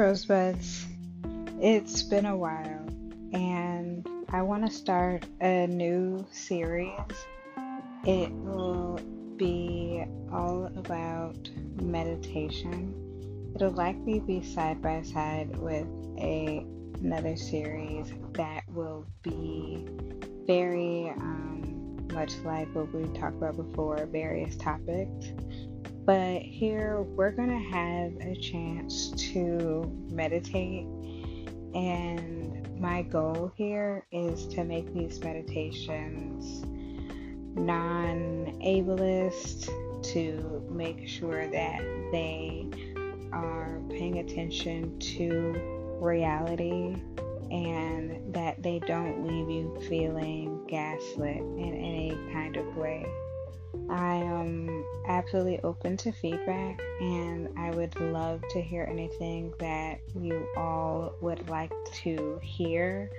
Rosebuds. It's been a while, and I want to start a new series. It will be all about meditation. It'll likely be side by side with a, another series that will be very um, much like what we talked about before, various topics. But here we're going to have a chance to meditate. And my goal here is to make these meditations non ableist, to make sure that they are paying attention to reality and that they don't leave you feeling gaslit in any kind of way. I am absolutely open to feedback and I would love to hear anything that you all would like to hear.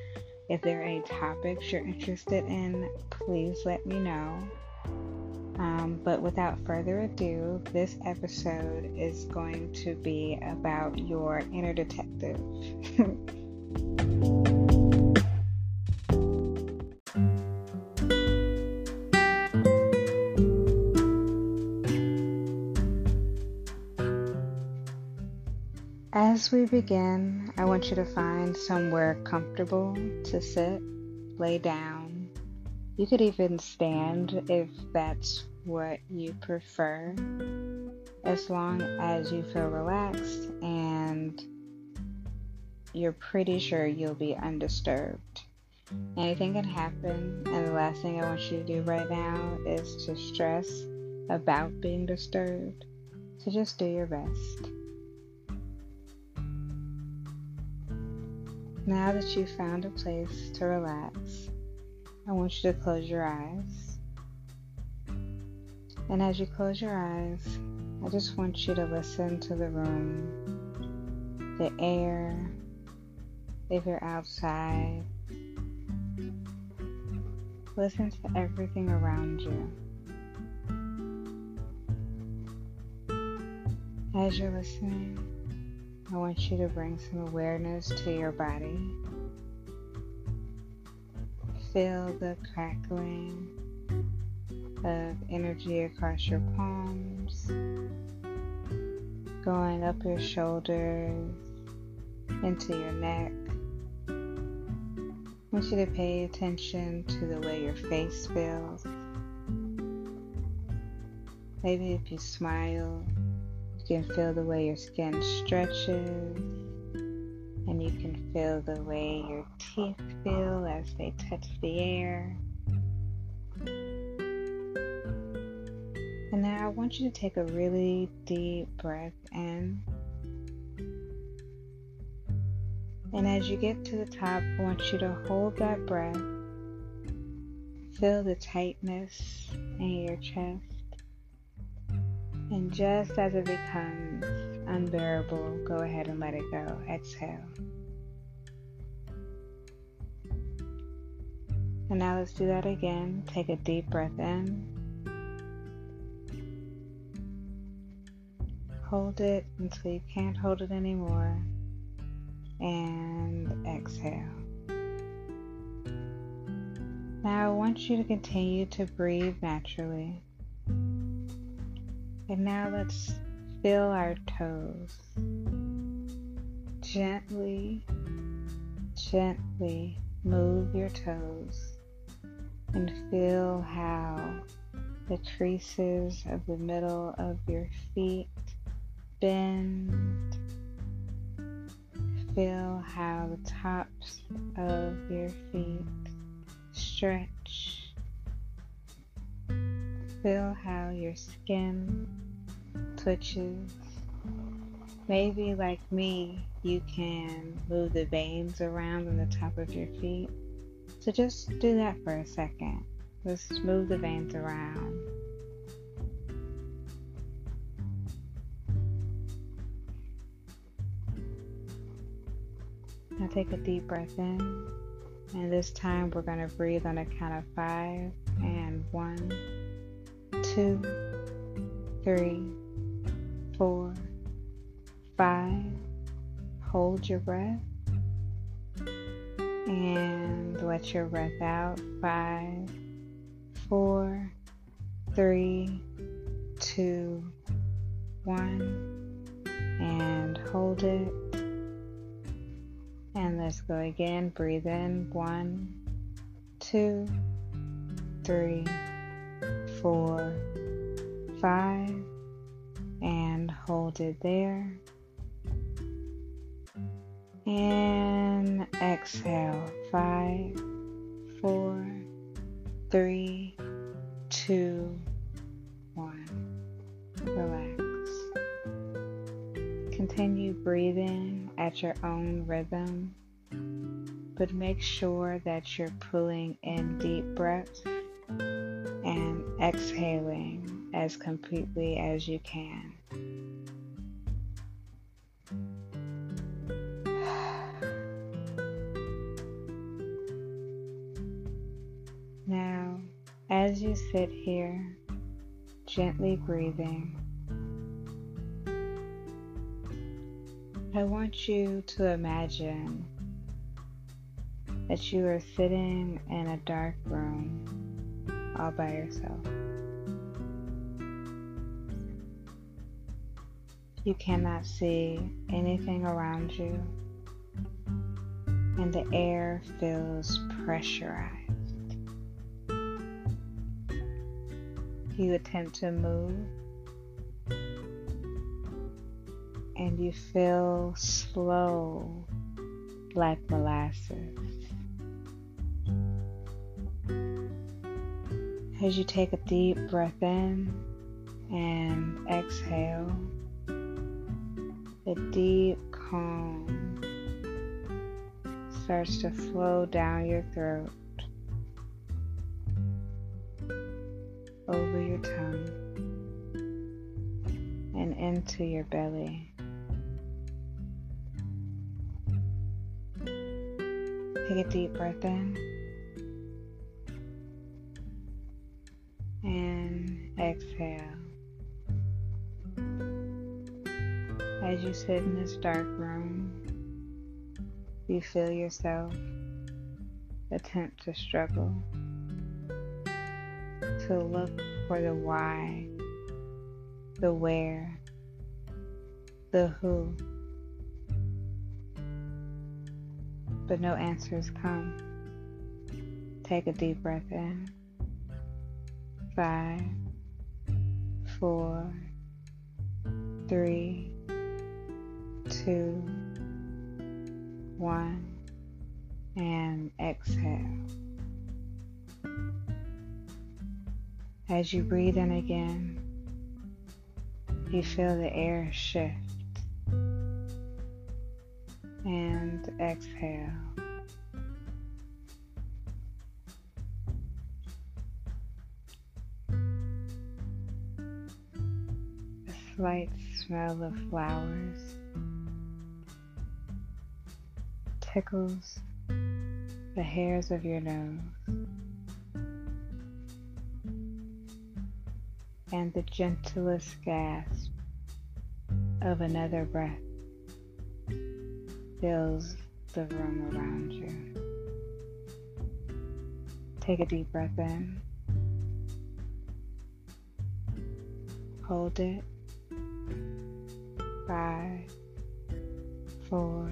If there are any topics you're interested in, please let me know. Um, but without further ado, this episode is going to be about your inner detective. As we begin, I want you to find somewhere comfortable to sit, lay down. You could even stand if that's what you prefer, as long as you feel relaxed and you're pretty sure you'll be undisturbed. Anything can happen, and the last thing I want you to do right now is to stress about being disturbed. So just do your best. Now that you've found a place to relax, I want you to close your eyes. And as you close your eyes, I just want you to listen to the room, the air, if you're outside. Listen to everything around you. As you're listening, I want you to bring some awareness to your body. Feel the crackling of energy across your palms, going up your shoulders, into your neck. I want you to pay attention to the way your face feels. Maybe if you smile, can feel the way your skin stretches, and you can feel the way your teeth feel as they touch the air. And now I want you to take a really deep breath in. And as you get to the top, I want you to hold that breath. Feel the tightness in your chest. And just as it becomes unbearable, go ahead and let it go. Exhale. And now let's do that again. Take a deep breath in. Hold it until you can't hold it anymore. And exhale. Now I want you to continue to breathe naturally. And now let's feel our toes. Gently, gently move your toes and feel how the creases of the middle of your feet bend. Feel how the tops of your feet stretch Feel how your skin twitches. Maybe, like me, you can move the veins around on the top of your feet. So just do that for a second. Just move the veins around. Now take a deep breath in. And this time we're going to breathe on a count of five and one two, three, four, five. hold your breath and let your breath out. Five, four, three, two, one, and hold it. And let's go again. Breathe in. One, two, three, four, five, hold it there. And exhale. Five, four, three, two, one. Relax. Continue breathing at your own rhythm, but make sure that you're pulling in deep breaths and exhaling as completely as you can. Sit here, gently breathing, I want you to imagine that you are sitting in a dark room all by yourself. You cannot see anything around you, and the air feels pressurized. You attempt to move, and you feel slow like molasses. As you take a deep breath in and exhale, the deep calm starts to flow down your throat, over your tongue, and into your belly. Take a deep breath in and exhale. As you sit in this dark room, you feel yourself attempt to struggle to look for the why, the where, the who. but no answers come. Take a deep breath in. Five, four, three, two, one, and exhale. As you breathe in again, you feel the air shift and exhale. A slight smell of flowers tickles the hairs of your nose. And the gentlest gasp of another breath fills the room around you. Take a deep breath in. Hold it. Five, four,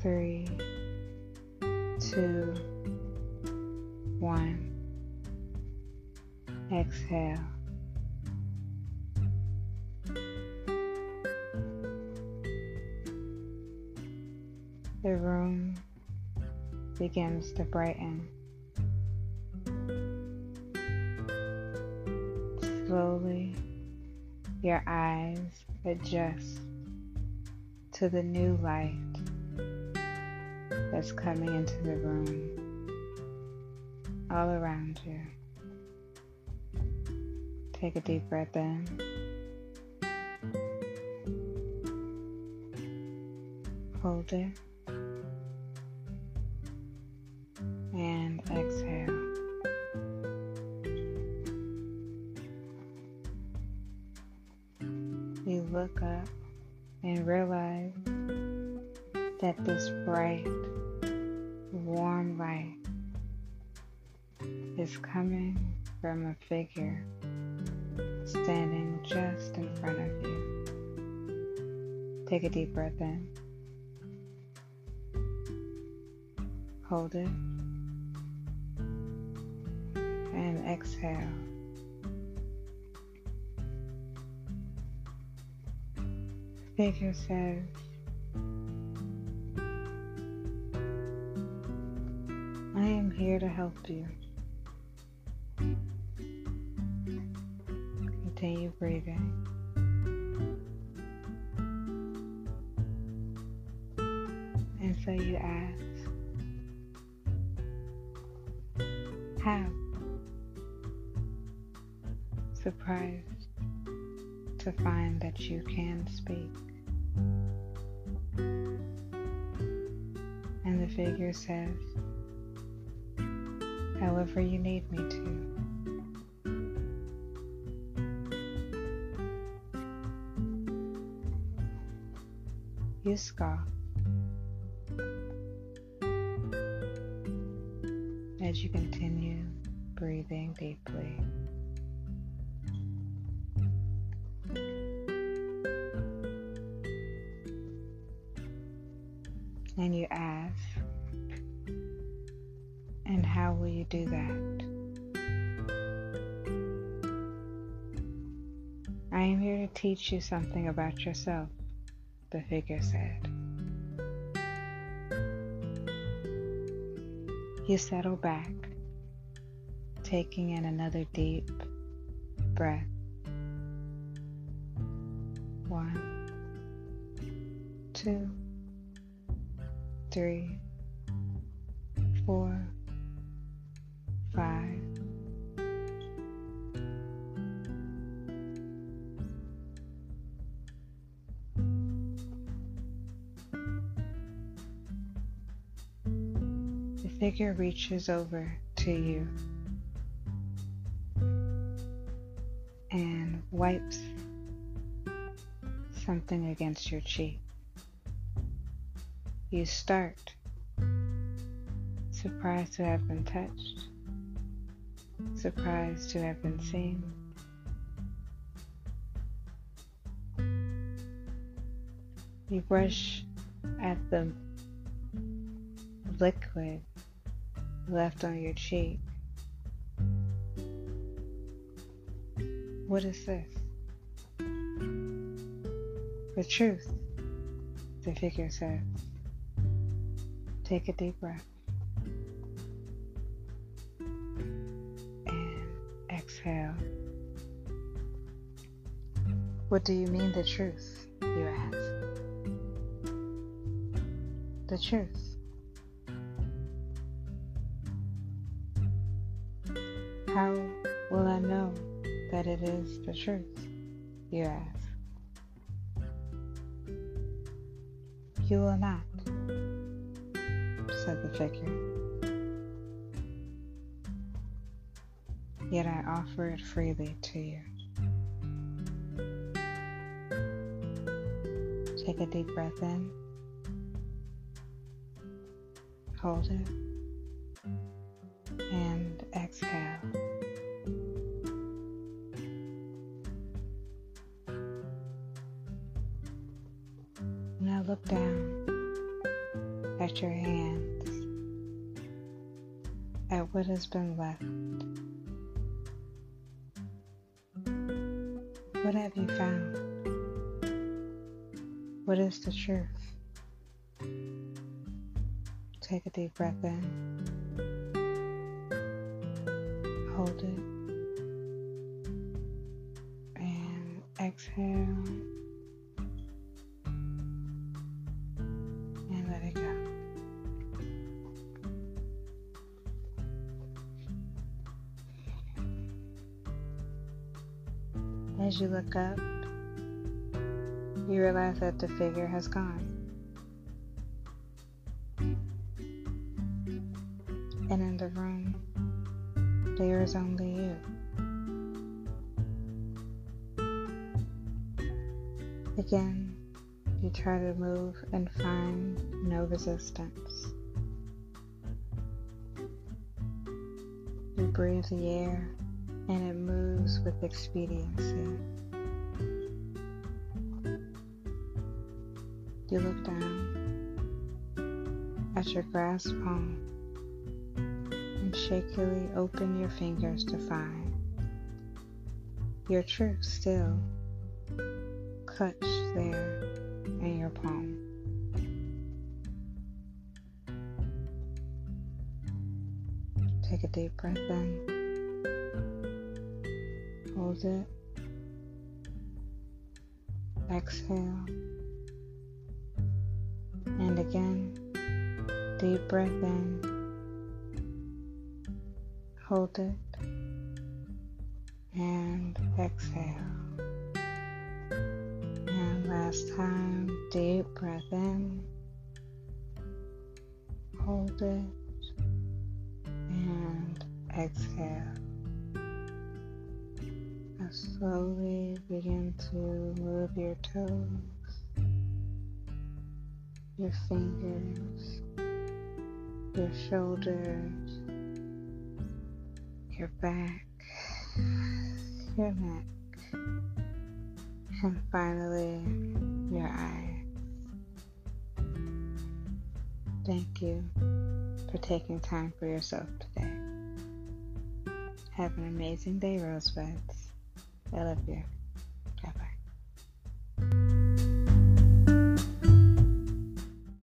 three, two, one. Exhale. The room begins to brighten. Slowly, your eyes adjust to the new light that's coming into the room all around you. Take a deep breath in. Hold it. and exhale. You look up and realize that this bright, warm light is coming from a figure standing just in front of you. Take a deep breath in. Hold it. And exhale. Figure says, I am here to help you. Continue breathing. And so you ask, How? Surprised to find that you can speak. And the figure says, However, you need me to. You scoff as you continue breathing deeply. And you ask, and how will you do that? I am here to teach you something about yourself the figure said. You settle back, taking in another deep breath. One, two, three, four, figure reaches over to you and wipes something against your cheek. You start, surprised to have been touched, surprised to have been seen. You brush at the liquid left on your cheek. What is this? The truth, the figure says. Take a deep breath. And exhale. What do you mean, the truth? You ask. The truth. The truth? You ask. You will not, said the figure. Yet I offer it freely to you. Take a deep breath in. Hold it. And exhale. Your hands, at what has been left. What have you found? What is the truth? Take a deep breath in. Hold it. And exhale. As you look up, you realize that the figure has gone. And in the room, there is only you. Again, You try to move and find no resistance. You breathe the air and it moves with expediency. You look down at your grass palm and shakily open your fingers to find your truth still clutched there in your palm. Take a deep breath in. Hold it. Exhale. And again, deep breath in. Hold it. And exhale. And last time, deep breath in. Hold it. And exhale. Slowly begin to move your toes your fingers, your shoulders, your back, your neck, and finally your eyes. Thank you for taking time for yourself today. Have an amazing day, Rosebuds. I love you.